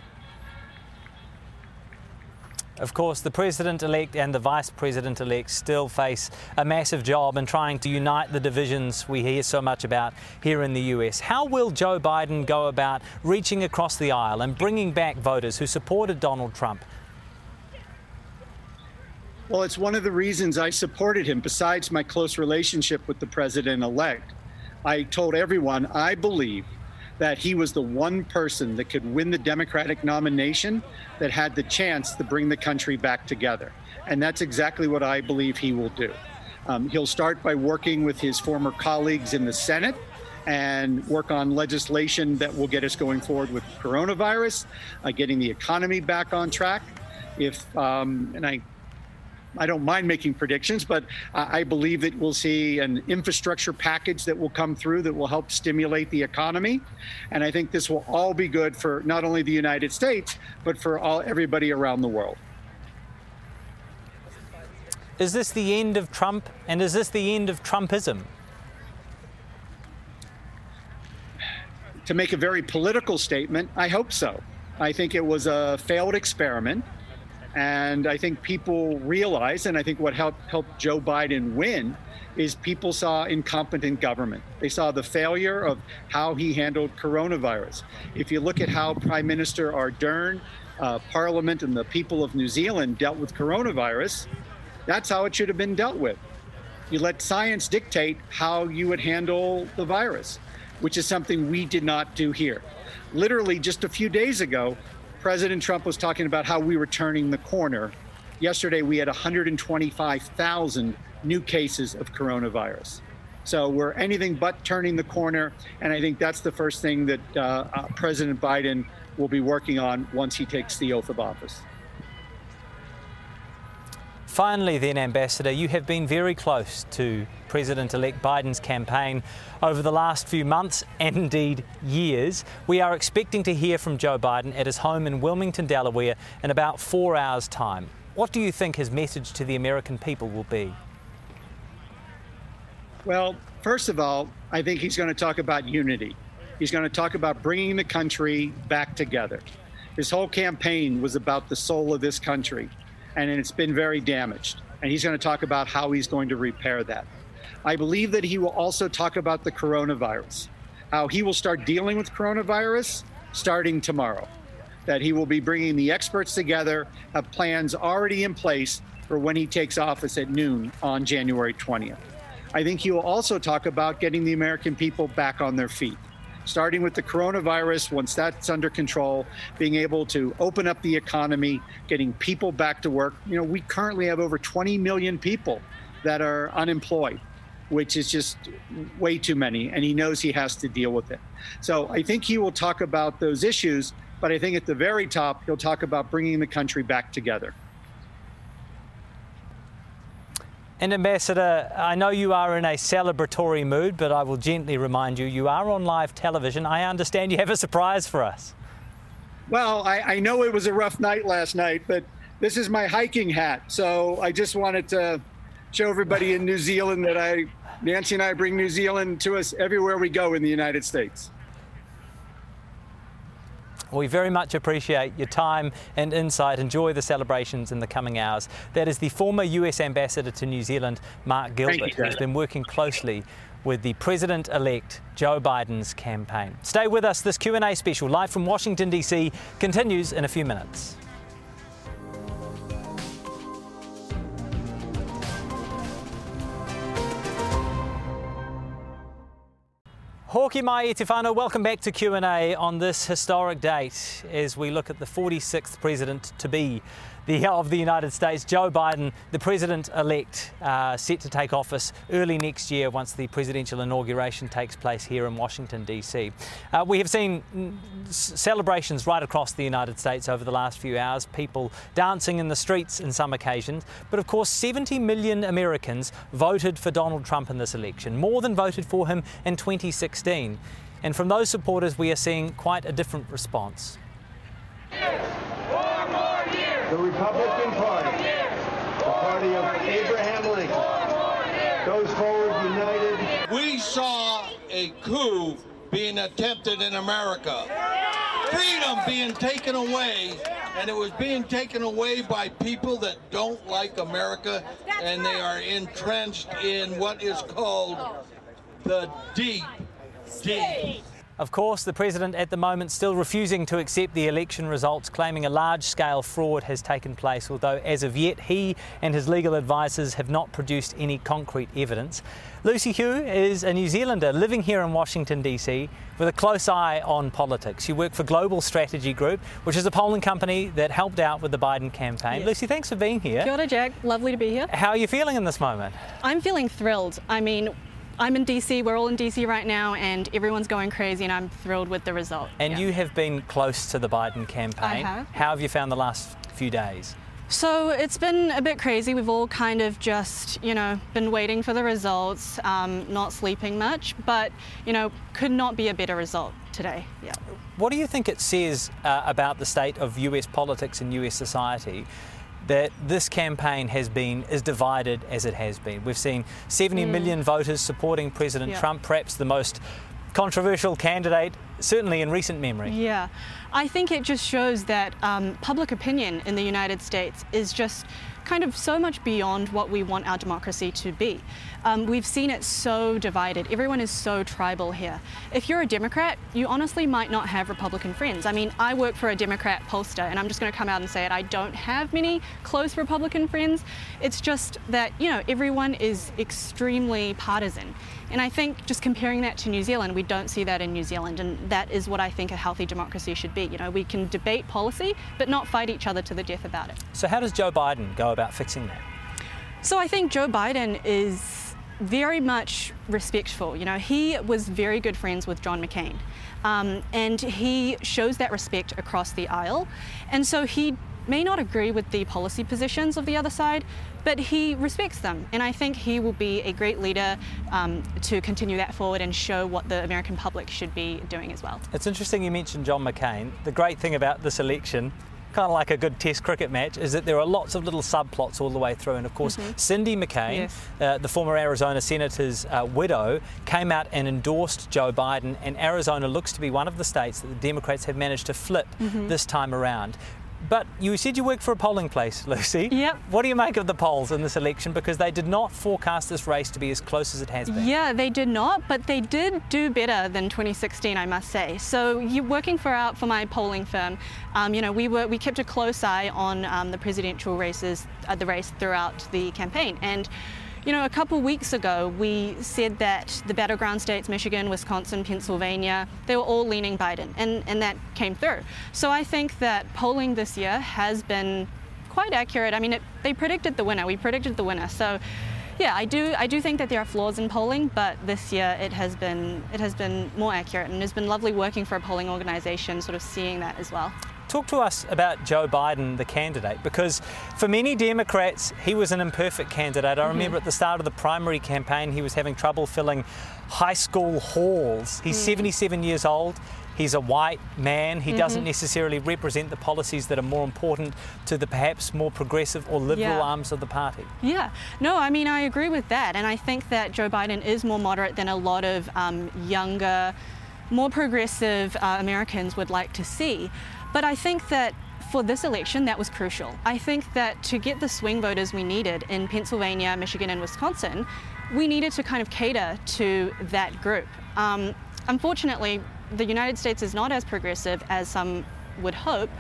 [SPEAKER 1] Of course, the president elect and the vice president elect still face a massive job in trying to unite the divisions we hear so much about here in the US. How will Joe Biden go about reaching across the aisle and bringing back voters who supported Donald Trump?
[SPEAKER 19] Well, it's one of the reasons I supported him, besides my close relationship with the president elect. I told everyone I believe that he was the one person that could win the Democratic nomination that had the chance to bring the country back together. And that's exactly what I believe he will do. Um, he'll start by working with his former colleagues in the Senate and work on legislation that will get us going forward with coronavirus, uh, getting the economy back on track. If um, and I I don't mind making predictions, but I believe that we'll see an infrastructure package that will come through that will help stimulate the economy. And I think this will all be good for not only the United States, but for all everybody around the world.
[SPEAKER 1] Is this the end of Trump? And is this the end of Trumpism?
[SPEAKER 19] To make a very political statement, I hope so. I think it was a failed experiment. And I think people realize, and I think what helped helped Joe Biden win is people saw incompetent government. They saw the failure of how he handled coronavirus. If you look at how Prime Minister Ardern, uh, Parliament, and the people of New Zealand dealt with coronavirus, that's how it should have been dealt with. You let science dictate how you would handle the virus, which is something we did not do here. Literally, just a few days ago, President Trump was talking about how we were turning the corner. Yesterday, we had 125,000 new cases of coronavirus. So we're anything but turning the corner. And I think that's the first thing that uh, uh, President Biden will be working on once he takes the oath of office.
[SPEAKER 1] Finally, then, Ambassador, you have been very close to President elect Biden's campaign over the last few months and indeed years. We are expecting to hear from Joe Biden at his home in Wilmington, Delaware, in about four hours' time. What do you think his message to the American people will be?
[SPEAKER 19] Well, first of all, I think he's going to talk about unity. He's going to talk about bringing the country back together. His whole campaign was about the soul of this country and it's been very damaged. And he's going to talk about how he's going to repair that. I believe that he will also talk about the coronavirus, how he will start dealing with coronavirus starting tomorrow, that he will be bringing the experts together, have plans already in place for when he takes office at noon on January 20th. I think he will also talk about getting the American people back on their feet starting with the coronavirus, once that's under control, being able to open up the economy, getting people back to work. You know, we currently have over 20 million people that are unemployed, which is just way too many. And he knows he has to deal with it. So I think he will talk about those issues. But I think at the very top, he'll talk about bringing the country back together.
[SPEAKER 1] And Ambassador, I know you are in a celebratory mood, but I will gently remind you, you are on live television. I understand you have a surprise for us.
[SPEAKER 19] Well, I, I know it was a rough night last night, but this is my hiking hat. So I just wanted to show everybody in New Zealand that I, Nancy and I bring New Zealand to us everywhere we go in the United States.
[SPEAKER 1] We very much appreciate your time and insight. Enjoy the celebrations in the coming hours. That is the former US Ambassador to New Zealand, Mark Gilbert, who's been working closely with the President-elect Joe Biden's campaign. Stay with us. This Q&A special live from Washington DC continues in a few minutes. Hoki mai whānau. Welcome back to Q&A on this historic date as we look at the 46th president to be the, of the United States, Joe Biden, the president-elect, uh, set to take office early next year once the presidential inauguration takes place here in Washington, D.C. Uh, we have seen celebrations right across the United States over the last few hours, people dancing in the streets in some occasions, but of course 70 million Americans voted for Donald Trump in this election, more than voted for him in 2016. And from those supporters, we are seeing quite a different response
[SPEAKER 20] the Republican Party, the party of Abraham Lincoln, goes forward united.
[SPEAKER 21] We saw a coup being attempted in America. Freedom being taken away, and it was being taken away by people that don't like America, and they are entrenched in what is called the deep, deep
[SPEAKER 1] of course, the President at the moment still refusing to accept the election results, claiming a large scale fraud has taken place, although as of yet he and his legal advisers have not produced any concrete evidence. Lucy Hu is a New Zealander living here in Washington, D.C., with a close eye on politics. You work for Global Strategy Group, which is a polling company that helped out with the Biden campaign. Yes. Lucy, thanks for being here.
[SPEAKER 22] Kia ora, Jack. Lovely to be here.
[SPEAKER 1] How are you feeling in this moment?
[SPEAKER 22] I'm feeling thrilled. I mean, I'm in DC, we're all in DC right now, and everyone's going crazy, and I'm thrilled with the result.
[SPEAKER 1] And
[SPEAKER 22] yeah.
[SPEAKER 1] you have been close to the Biden campaign.
[SPEAKER 22] I have.
[SPEAKER 1] How have you found the last few days?
[SPEAKER 22] So it's been a bit crazy. We've all kind of just, you know, been waiting for the results, um, not sleeping much, but, you know, could not be a better result today. Yeah.
[SPEAKER 1] What do you think it says uh, about the state of US politics and US society that this campaign has been as divided as it has been. We've seen 70 mm. million voters supporting President yeah. Trump, perhaps the most controversial candidate, certainly in recent memory.
[SPEAKER 22] Yeah, I think it just shows that um, public opinion in the United States is just kind of so much beyond what we want our democracy to be. Um, we've seen it so divided. Everyone is so tribal here. If you're a Democrat, you honestly might not have Republican friends. I mean, I work for a Democrat pollster, and I'm just going to come out and say it. I don't have many close Republican friends. It's just that, you know, everyone is extremely partisan. And I think just comparing that to New Zealand, we don't see that in New Zealand. And that is what I think a healthy democracy should be. You know, we can debate policy, but not fight each other to the death about it.
[SPEAKER 1] So, how does Joe Biden go about fixing that?
[SPEAKER 22] So, I think Joe Biden is very much respectful. You know, he was very good friends with John McCain. Um, and he shows that respect across the aisle. And so he may not agree with the policy positions of the other side, but he respects them. And I think he will be a great leader um, to continue that forward and show what the American public should be doing as well.
[SPEAKER 1] It's interesting you mentioned John McCain. The great thing about this election kind of like a good test cricket match is that there are lots of little subplots all the way through and of course mm-hmm. cindy mccain yes. uh, the former arizona senator's uh, widow came out and endorsed joe biden and arizona looks to be one of the states that the democrats have managed to flip mm-hmm. this time around but you said you work for a polling place, Lucy.
[SPEAKER 22] Yep.
[SPEAKER 1] What do you make of the polls in this election? Because they did not forecast this race to be as close as it has been.
[SPEAKER 22] Yeah, they did not, but they did do better than 2016, I must say. So, you working for our, for my polling firm, um, you know, we were we kept a close eye on um, the presidential races, uh, the race throughout the campaign, and you know, a couple weeks ago, we said that the battleground states, Michigan, Wisconsin, Pennsylvania, they were all leaning Biden, and, and that came through. So I think that polling this year has been quite accurate. I mean, it, they predicted the winner. We predicted the winner. So, yeah, I do. I do think that there are flaws in polling, but this year it has been it has been more accurate, and it's been lovely working for a polling organisation, sort of seeing that as well.
[SPEAKER 1] Talk to us about Joe Biden, the candidate, because for many Democrats, he was an imperfect candidate. I mm-hmm. remember at the start of the primary campaign, he was having trouble filling high school halls. He's mm. 77 years old. He's a white man. He mm-hmm. doesn't necessarily represent the policies that are more important to the perhaps more progressive or liberal yeah. arms of the party.
[SPEAKER 22] Yeah, no, I mean, I agree with that. And I think that Joe Biden is more moderate than a lot of um, younger more progressive uh, Americans would like to see. But I think that for this election, that was crucial. I think that to get the swing voters we needed in Pennsylvania, Michigan, and Wisconsin, we needed to kind of cater to that group. Um, unfortunately, the United States is not as progressive as some would hope.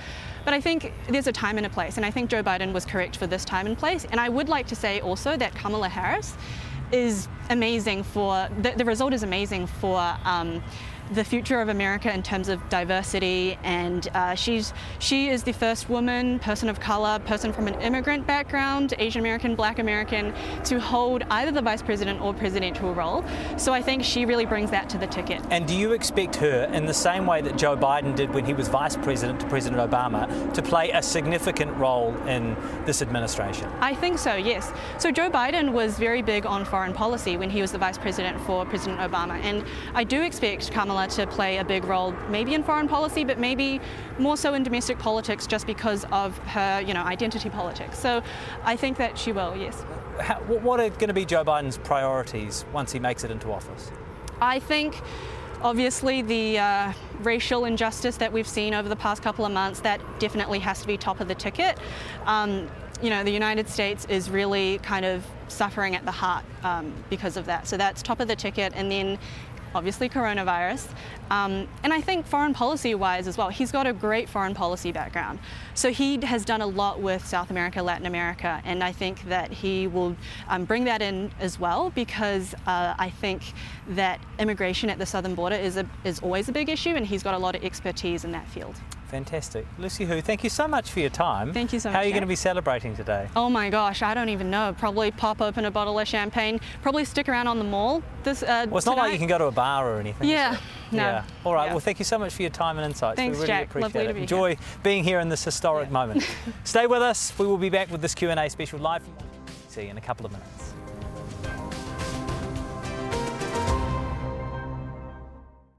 [SPEAKER 22] But I think there's a time and a place, and I think Joe Biden was correct for this time and place. And I would like to say also that Kamala Harris is amazing for the, the result is amazing for um, the future of America in terms of diversity, and uh, she's she is the first woman, person of color, person from an immigrant background, Asian American, Black American, to hold either the vice president or presidential role. So I think she really brings that to the ticket.
[SPEAKER 1] And do you expect her, in the same way that Joe Biden did when he was vice president to President Obama, to play a significant role in this administration?
[SPEAKER 22] I think so. Yes. So Joe Biden was very big on foreign policy when he was the vice president for President Obama, and I do expect Kamala to play a big role, maybe in foreign policy, but maybe more so in domestic politics, just because of her, you know, identity politics. So I think that she will. Yes.
[SPEAKER 1] How, what are going to be Joe Biden's priorities once he makes it into office?
[SPEAKER 22] I think obviously the uh, racial injustice that we've seen over the past couple of months that definitely has to be top of the ticket um, you know the united states is really kind of suffering at the heart um, because of that so that's top of the ticket and then obviously coronavirus. Um, and I think foreign policy wise as well, he's got a great foreign policy background. So he has done a lot with South America, Latin America, and I think that he will um, bring that in as well because uh, I think that immigration at the southern border is, a, is always a big issue and he's got a lot of expertise in that field.
[SPEAKER 1] Fantastic. Lucy Hu, thank you so much for your time.
[SPEAKER 22] Thank you so
[SPEAKER 1] much.
[SPEAKER 22] How
[SPEAKER 1] are you going to be celebrating today?
[SPEAKER 22] Oh my gosh, I don't even know. Probably pop open a bottle of champagne, probably stick around on the mall this uh,
[SPEAKER 1] Well, it's not like you can go to a bar or anything.
[SPEAKER 22] Yeah. No.
[SPEAKER 1] Yeah. All right.
[SPEAKER 22] Yeah.
[SPEAKER 1] Well, thank you so much for your time and insights.
[SPEAKER 22] Thanks,
[SPEAKER 1] we really
[SPEAKER 22] Jack.
[SPEAKER 1] appreciate
[SPEAKER 22] Lovely
[SPEAKER 1] it.
[SPEAKER 22] to be
[SPEAKER 1] Enjoy being here in this historic moment. Stay with us. We will be back with this Q&A special live see you in a couple of minutes.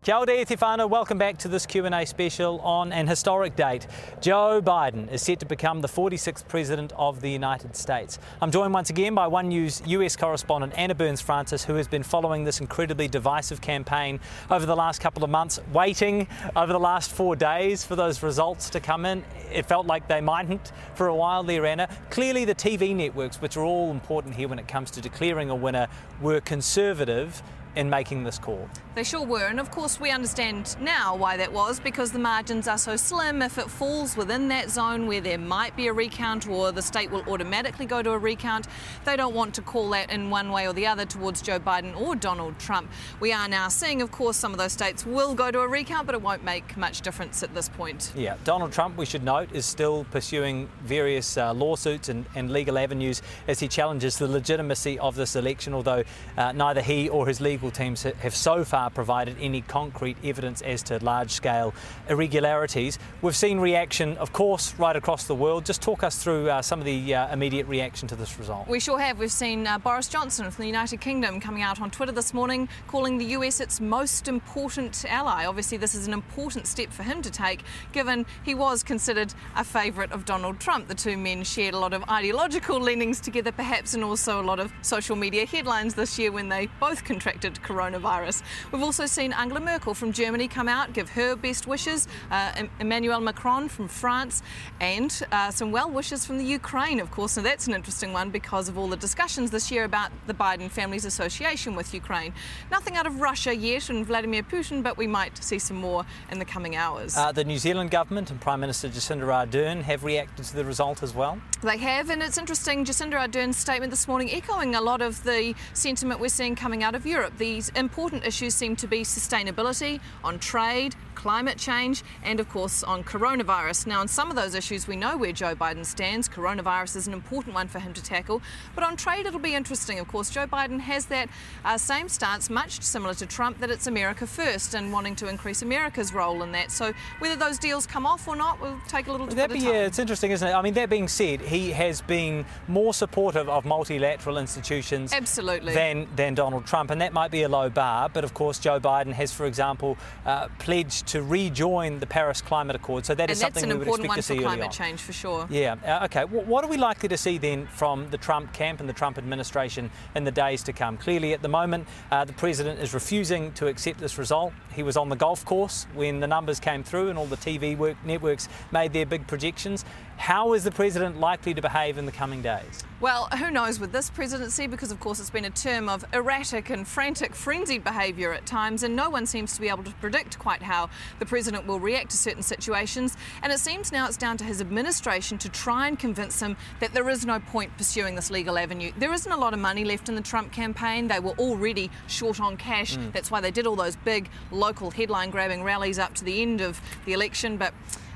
[SPEAKER 1] Kia ora welcome back to this Q&A special on an historic date. Joe Biden is set to become the 46th President of the United States. I'm joined once again by One News US correspondent Anna Burns-Francis, who has been following this incredibly divisive campaign over the last couple of months, waiting over the last four days for those results to come in. It felt like they mightn't for a while there, Anna. Clearly the TV networks, which are all important here when it comes to declaring a winner, were conservative in making this call.
[SPEAKER 12] They sure were, and of course, we understand now why that was because the margins are so slim. If it falls within that zone where there might be a recount or the state will automatically go to a recount, they don't want to call that in one way or the other towards Joe Biden or Donald Trump. We are now seeing, of course, some of those states will go to a recount, but it won't make much difference at this point.
[SPEAKER 1] Yeah, Donald Trump, we should note, is still pursuing various uh, lawsuits and, and, legal avenues as he challenges the legitimacy of this election, although uh, neither he or his legal teams have so far provided any concrete evidence as to large scale irregularities. We've seen reaction, of course, right across the world. Just talk us through uh, some of the uh, immediate reaction to this result.
[SPEAKER 12] We sure have. We've seen uh, Boris Johnson from the United Kingdom coming out on Twitter this morning calling the US its most important ally. Obviously, this is an important step for him to take, given he was considered a favourite of Donald Trump. The two men shared a lot of ideological leanings together, perhaps, and also a lot of social media headlines this year when they both contracted coronavirus. We've also seen Angela Merkel from Germany come out, give her best wishes, uh, Emmanuel Macron from France, and uh, some well wishes from the Ukraine, of course. Now, that's an interesting one because of all the discussions this year about the Biden family's association with Ukraine. Nothing out of Russia yet and Vladimir Putin, but we might see some more in the coming hours.
[SPEAKER 1] Uh, the New Zealand government and Prime Minister Jacinda Ardern have reacted to the result as well.
[SPEAKER 12] They have, and it's interesting. Jacinda Ardern's statement this morning echoing a lot of the sentiment we're seeing coming out of Europe. These important issues seem to be sustainability, on trade, climate change, and of course on coronavirus. Now, on some of those issues, we know where Joe Biden stands. Coronavirus is an important one for him to tackle. But on trade, it'll be interesting. Of course, Joe Biden has that uh, same stance, much similar to Trump, that it's America first and wanting to increase America's role in that. So whether those deals come off or not will take a little bit
[SPEAKER 1] that
[SPEAKER 12] of
[SPEAKER 1] be,
[SPEAKER 12] time.
[SPEAKER 1] Yeah, it's interesting, isn't it? I mean, that being said, he has been more supportive of multilateral institutions
[SPEAKER 12] Absolutely.
[SPEAKER 1] than, than Donald Trump, and that might might be a low bar, but of course Joe Biden has, for example, uh, pledged to rejoin the Paris Climate Accord. So that
[SPEAKER 12] and
[SPEAKER 1] is something we would expect to
[SPEAKER 12] one
[SPEAKER 1] see early
[SPEAKER 12] climate
[SPEAKER 1] on.
[SPEAKER 12] change for sure.
[SPEAKER 1] Yeah. Uh, okay. Well, what are we likely to see then from the Trump camp and the Trump administration in the days to come? Clearly, at the moment, uh, the president is refusing to accept this result. He was on the golf course when the numbers came through and all the TV work networks made their big projections. How is the president likely to behave in the coming days?
[SPEAKER 12] Well, who knows with this presidency, because of course it's been a term of erratic and frantic, frenzied behaviour at times, and no one seems to be able to predict quite how the president will react to certain situations. And it seems now it's down to his administration to try and convince him that there is no point pursuing this legal avenue. There isn't a lot of money left in the Trump campaign. They were already short on cash.
[SPEAKER 1] Mm.
[SPEAKER 12] That's why they did all those big local headline grabbing rallies up to the end of the election. But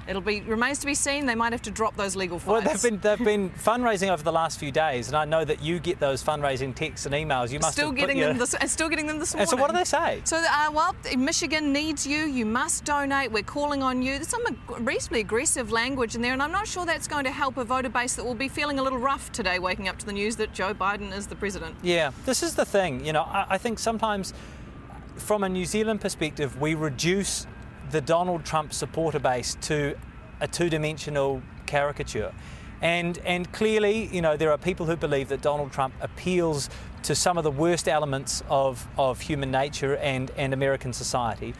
[SPEAKER 12] It'll be remains to be seen. They might have to drop those legal
[SPEAKER 1] Well, they've been they've been fundraising over the last few days, and I know that you get those fundraising texts and emails. You must
[SPEAKER 12] still getting
[SPEAKER 1] your-
[SPEAKER 12] them this, still getting them this morning.
[SPEAKER 1] And so what do they say?
[SPEAKER 12] So, uh, well, Michigan needs you. You must donate. We're calling on you. There's some reasonably aggressive language in there, and I'm not sure that's going to help a voter base that will be feeling a little rough today, waking up to the news that Joe Biden is the president.
[SPEAKER 1] Yeah, this is the thing. You know, I, I think sometimes, from a New Zealand perspective, we reduce the Donald Trump supporter base to a two-dimensional caricature, and and clearly, you know, there are people who believe that Donald Trump appeals to some of the worst elements of of human nature and and American society.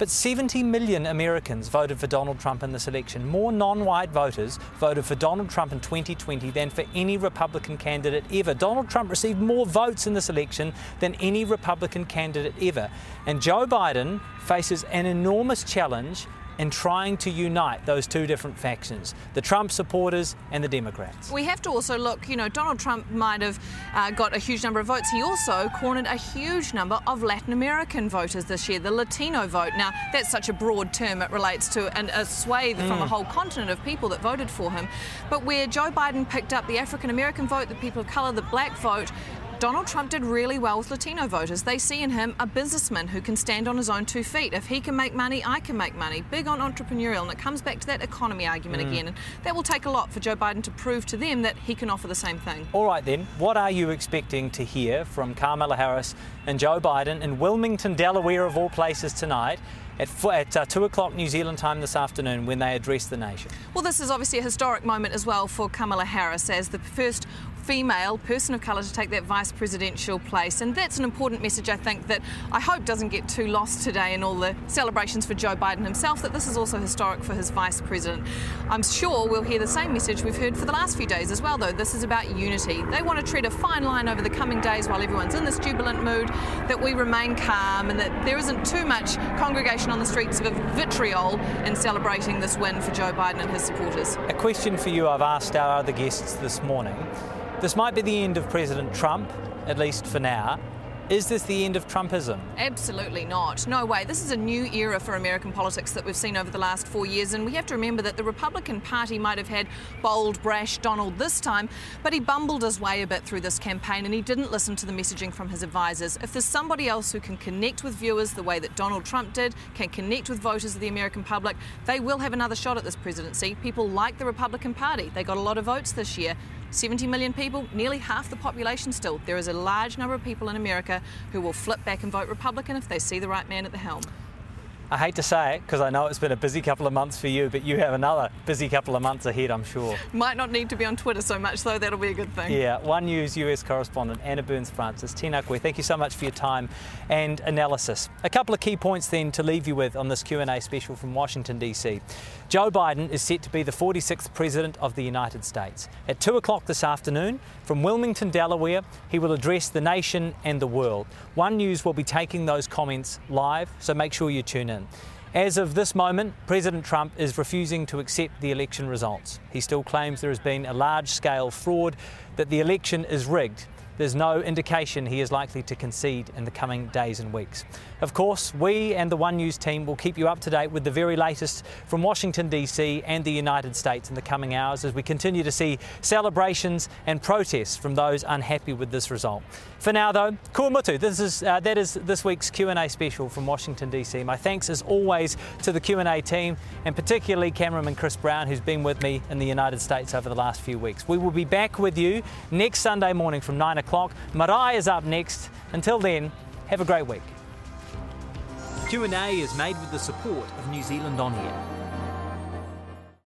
[SPEAKER 1] But 70 million Americans voted for Donald Trump in this election. More non white voters voted for Donald Trump in 2020 than for any Republican candidate ever. Donald Trump received more votes in this election than any Republican candidate ever. And Joe Biden faces an enormous challenge in trying to unite those two different factions the Trump supporters and the Democrats.
[SPEAKER 12] We have to also look, you know, Donald Trump might have uh, got a huge number of votes. He also cornered a huge number of Latin American voters this year, the Latino vote. Now, that's such a broad term, it relates to an, a swathe from
[SPEAKER 1] Mm.
[SPEAKER 12] a whole continent of people that voted for him. But where Joe Biden picked up the African American vote, the people of colour, the black vote, Donald Trump did really well with Latino voters. They see in him a businessman who can stand on his own two feet. If he can make money, I can make money. Big on entrepreneurial. And it comes back to that economy argument
[SPEAKER 1] Mm.
[SPEAKER 12] again. And that will take a lot for Joe Biden to prove to them that he can offer the same thing.
[SPEAKER 1] All right, then, what are you expecting to hear from Kamala Harris and Joe Biden in Wilmington, Delaware, of all places, tonight at, at uh, 2 o'clock New Zealand time this afternoon when they address the nation?
[SPEAKER 12] Well, this is obviously a historic moment as well for Kamala Harris as the first female person of colour to take that vice presidential place. And that's an important message, I think, that I hope doesn't get too lost today in all the celebrations for Joe Biden himself, that this is also historic for his vice president. I'm sure we'll hear the same message we've heard for the last few days as well, though. This is about unity. They want to tread a fine line over the coming days while everyone's in this jubilant mood, that we remain calm and that there isn't too much congregation on the streets of vitriol in celebrating this win for Joe Biden and his supporters.
[SPEAKER 1] A question for you I've asked our other guests this morning. This might be the end of President Trump, at least for now. Is this the end of Trumpism?
[SPEAKER 12] Absolutely not. No way. This is a new era for American politics that we've seen over the last four years, and we have to remember that the Republican Party might have had bold, brash Donald this time, but he bumbled his way a bit through this campaign and he didn't listen to the messaging from his advisors. If there's somebody else who can connect with viewers the way that Donald Trump did, can connect with voters of the American public, they will have another shot at this presidency. People like the Republican Party. They got a lot of votes this year. 70 million people, nearly half the population still. There is a large number of people in America who will flip back and vote Republican if they see the right man at the helm.
[SPEAKER 1] I hate to say it because I know it's been a busy couple of months for you, but you have another busy couple of months ahead, I'm sure.
[SPEAKER 12] Might not need to be on Twitter so much, though. That'll be a good thing.
[SPEAKER 1] Yeah, One News US correspondent Anna Burns Francis. Tēnā koe, thank you so much for your time and analysis. A couple of key points then to leave you with on this Q&A special from Washington DC. Joe Biden is set to be the 46th President of the United States. At 2 o'clock this afternoon, from Wilmington, Delaware, he will address the nation and the world. One News will be taking those comments live, so make sure you tune in. As of this moment, President Trump is refusing to accept the election results. He still claims there has been a large scale fraud, that the election is rigged. There's no indication he is likely to concede in the coming days and weeks. Of course, we and the One News team will keep you up to date with the very latest from Washington, D.C. and the United States in the coming hours as we continue to see celebrations and protests from those unhappy with this result. For now, though, Kuamutu, this is, uh, that is this week's Q&A special from Washington, D.C. My thanks, as always, to the Q&A team and particularly cameraman Chris Brown, who's been with me in the United States over the last few weeks. We will be back with you next Sunday morning from 9 o'clock. Marae is up next. Until then, Have a great week. Q&A is made with the support of New Zealand On Air.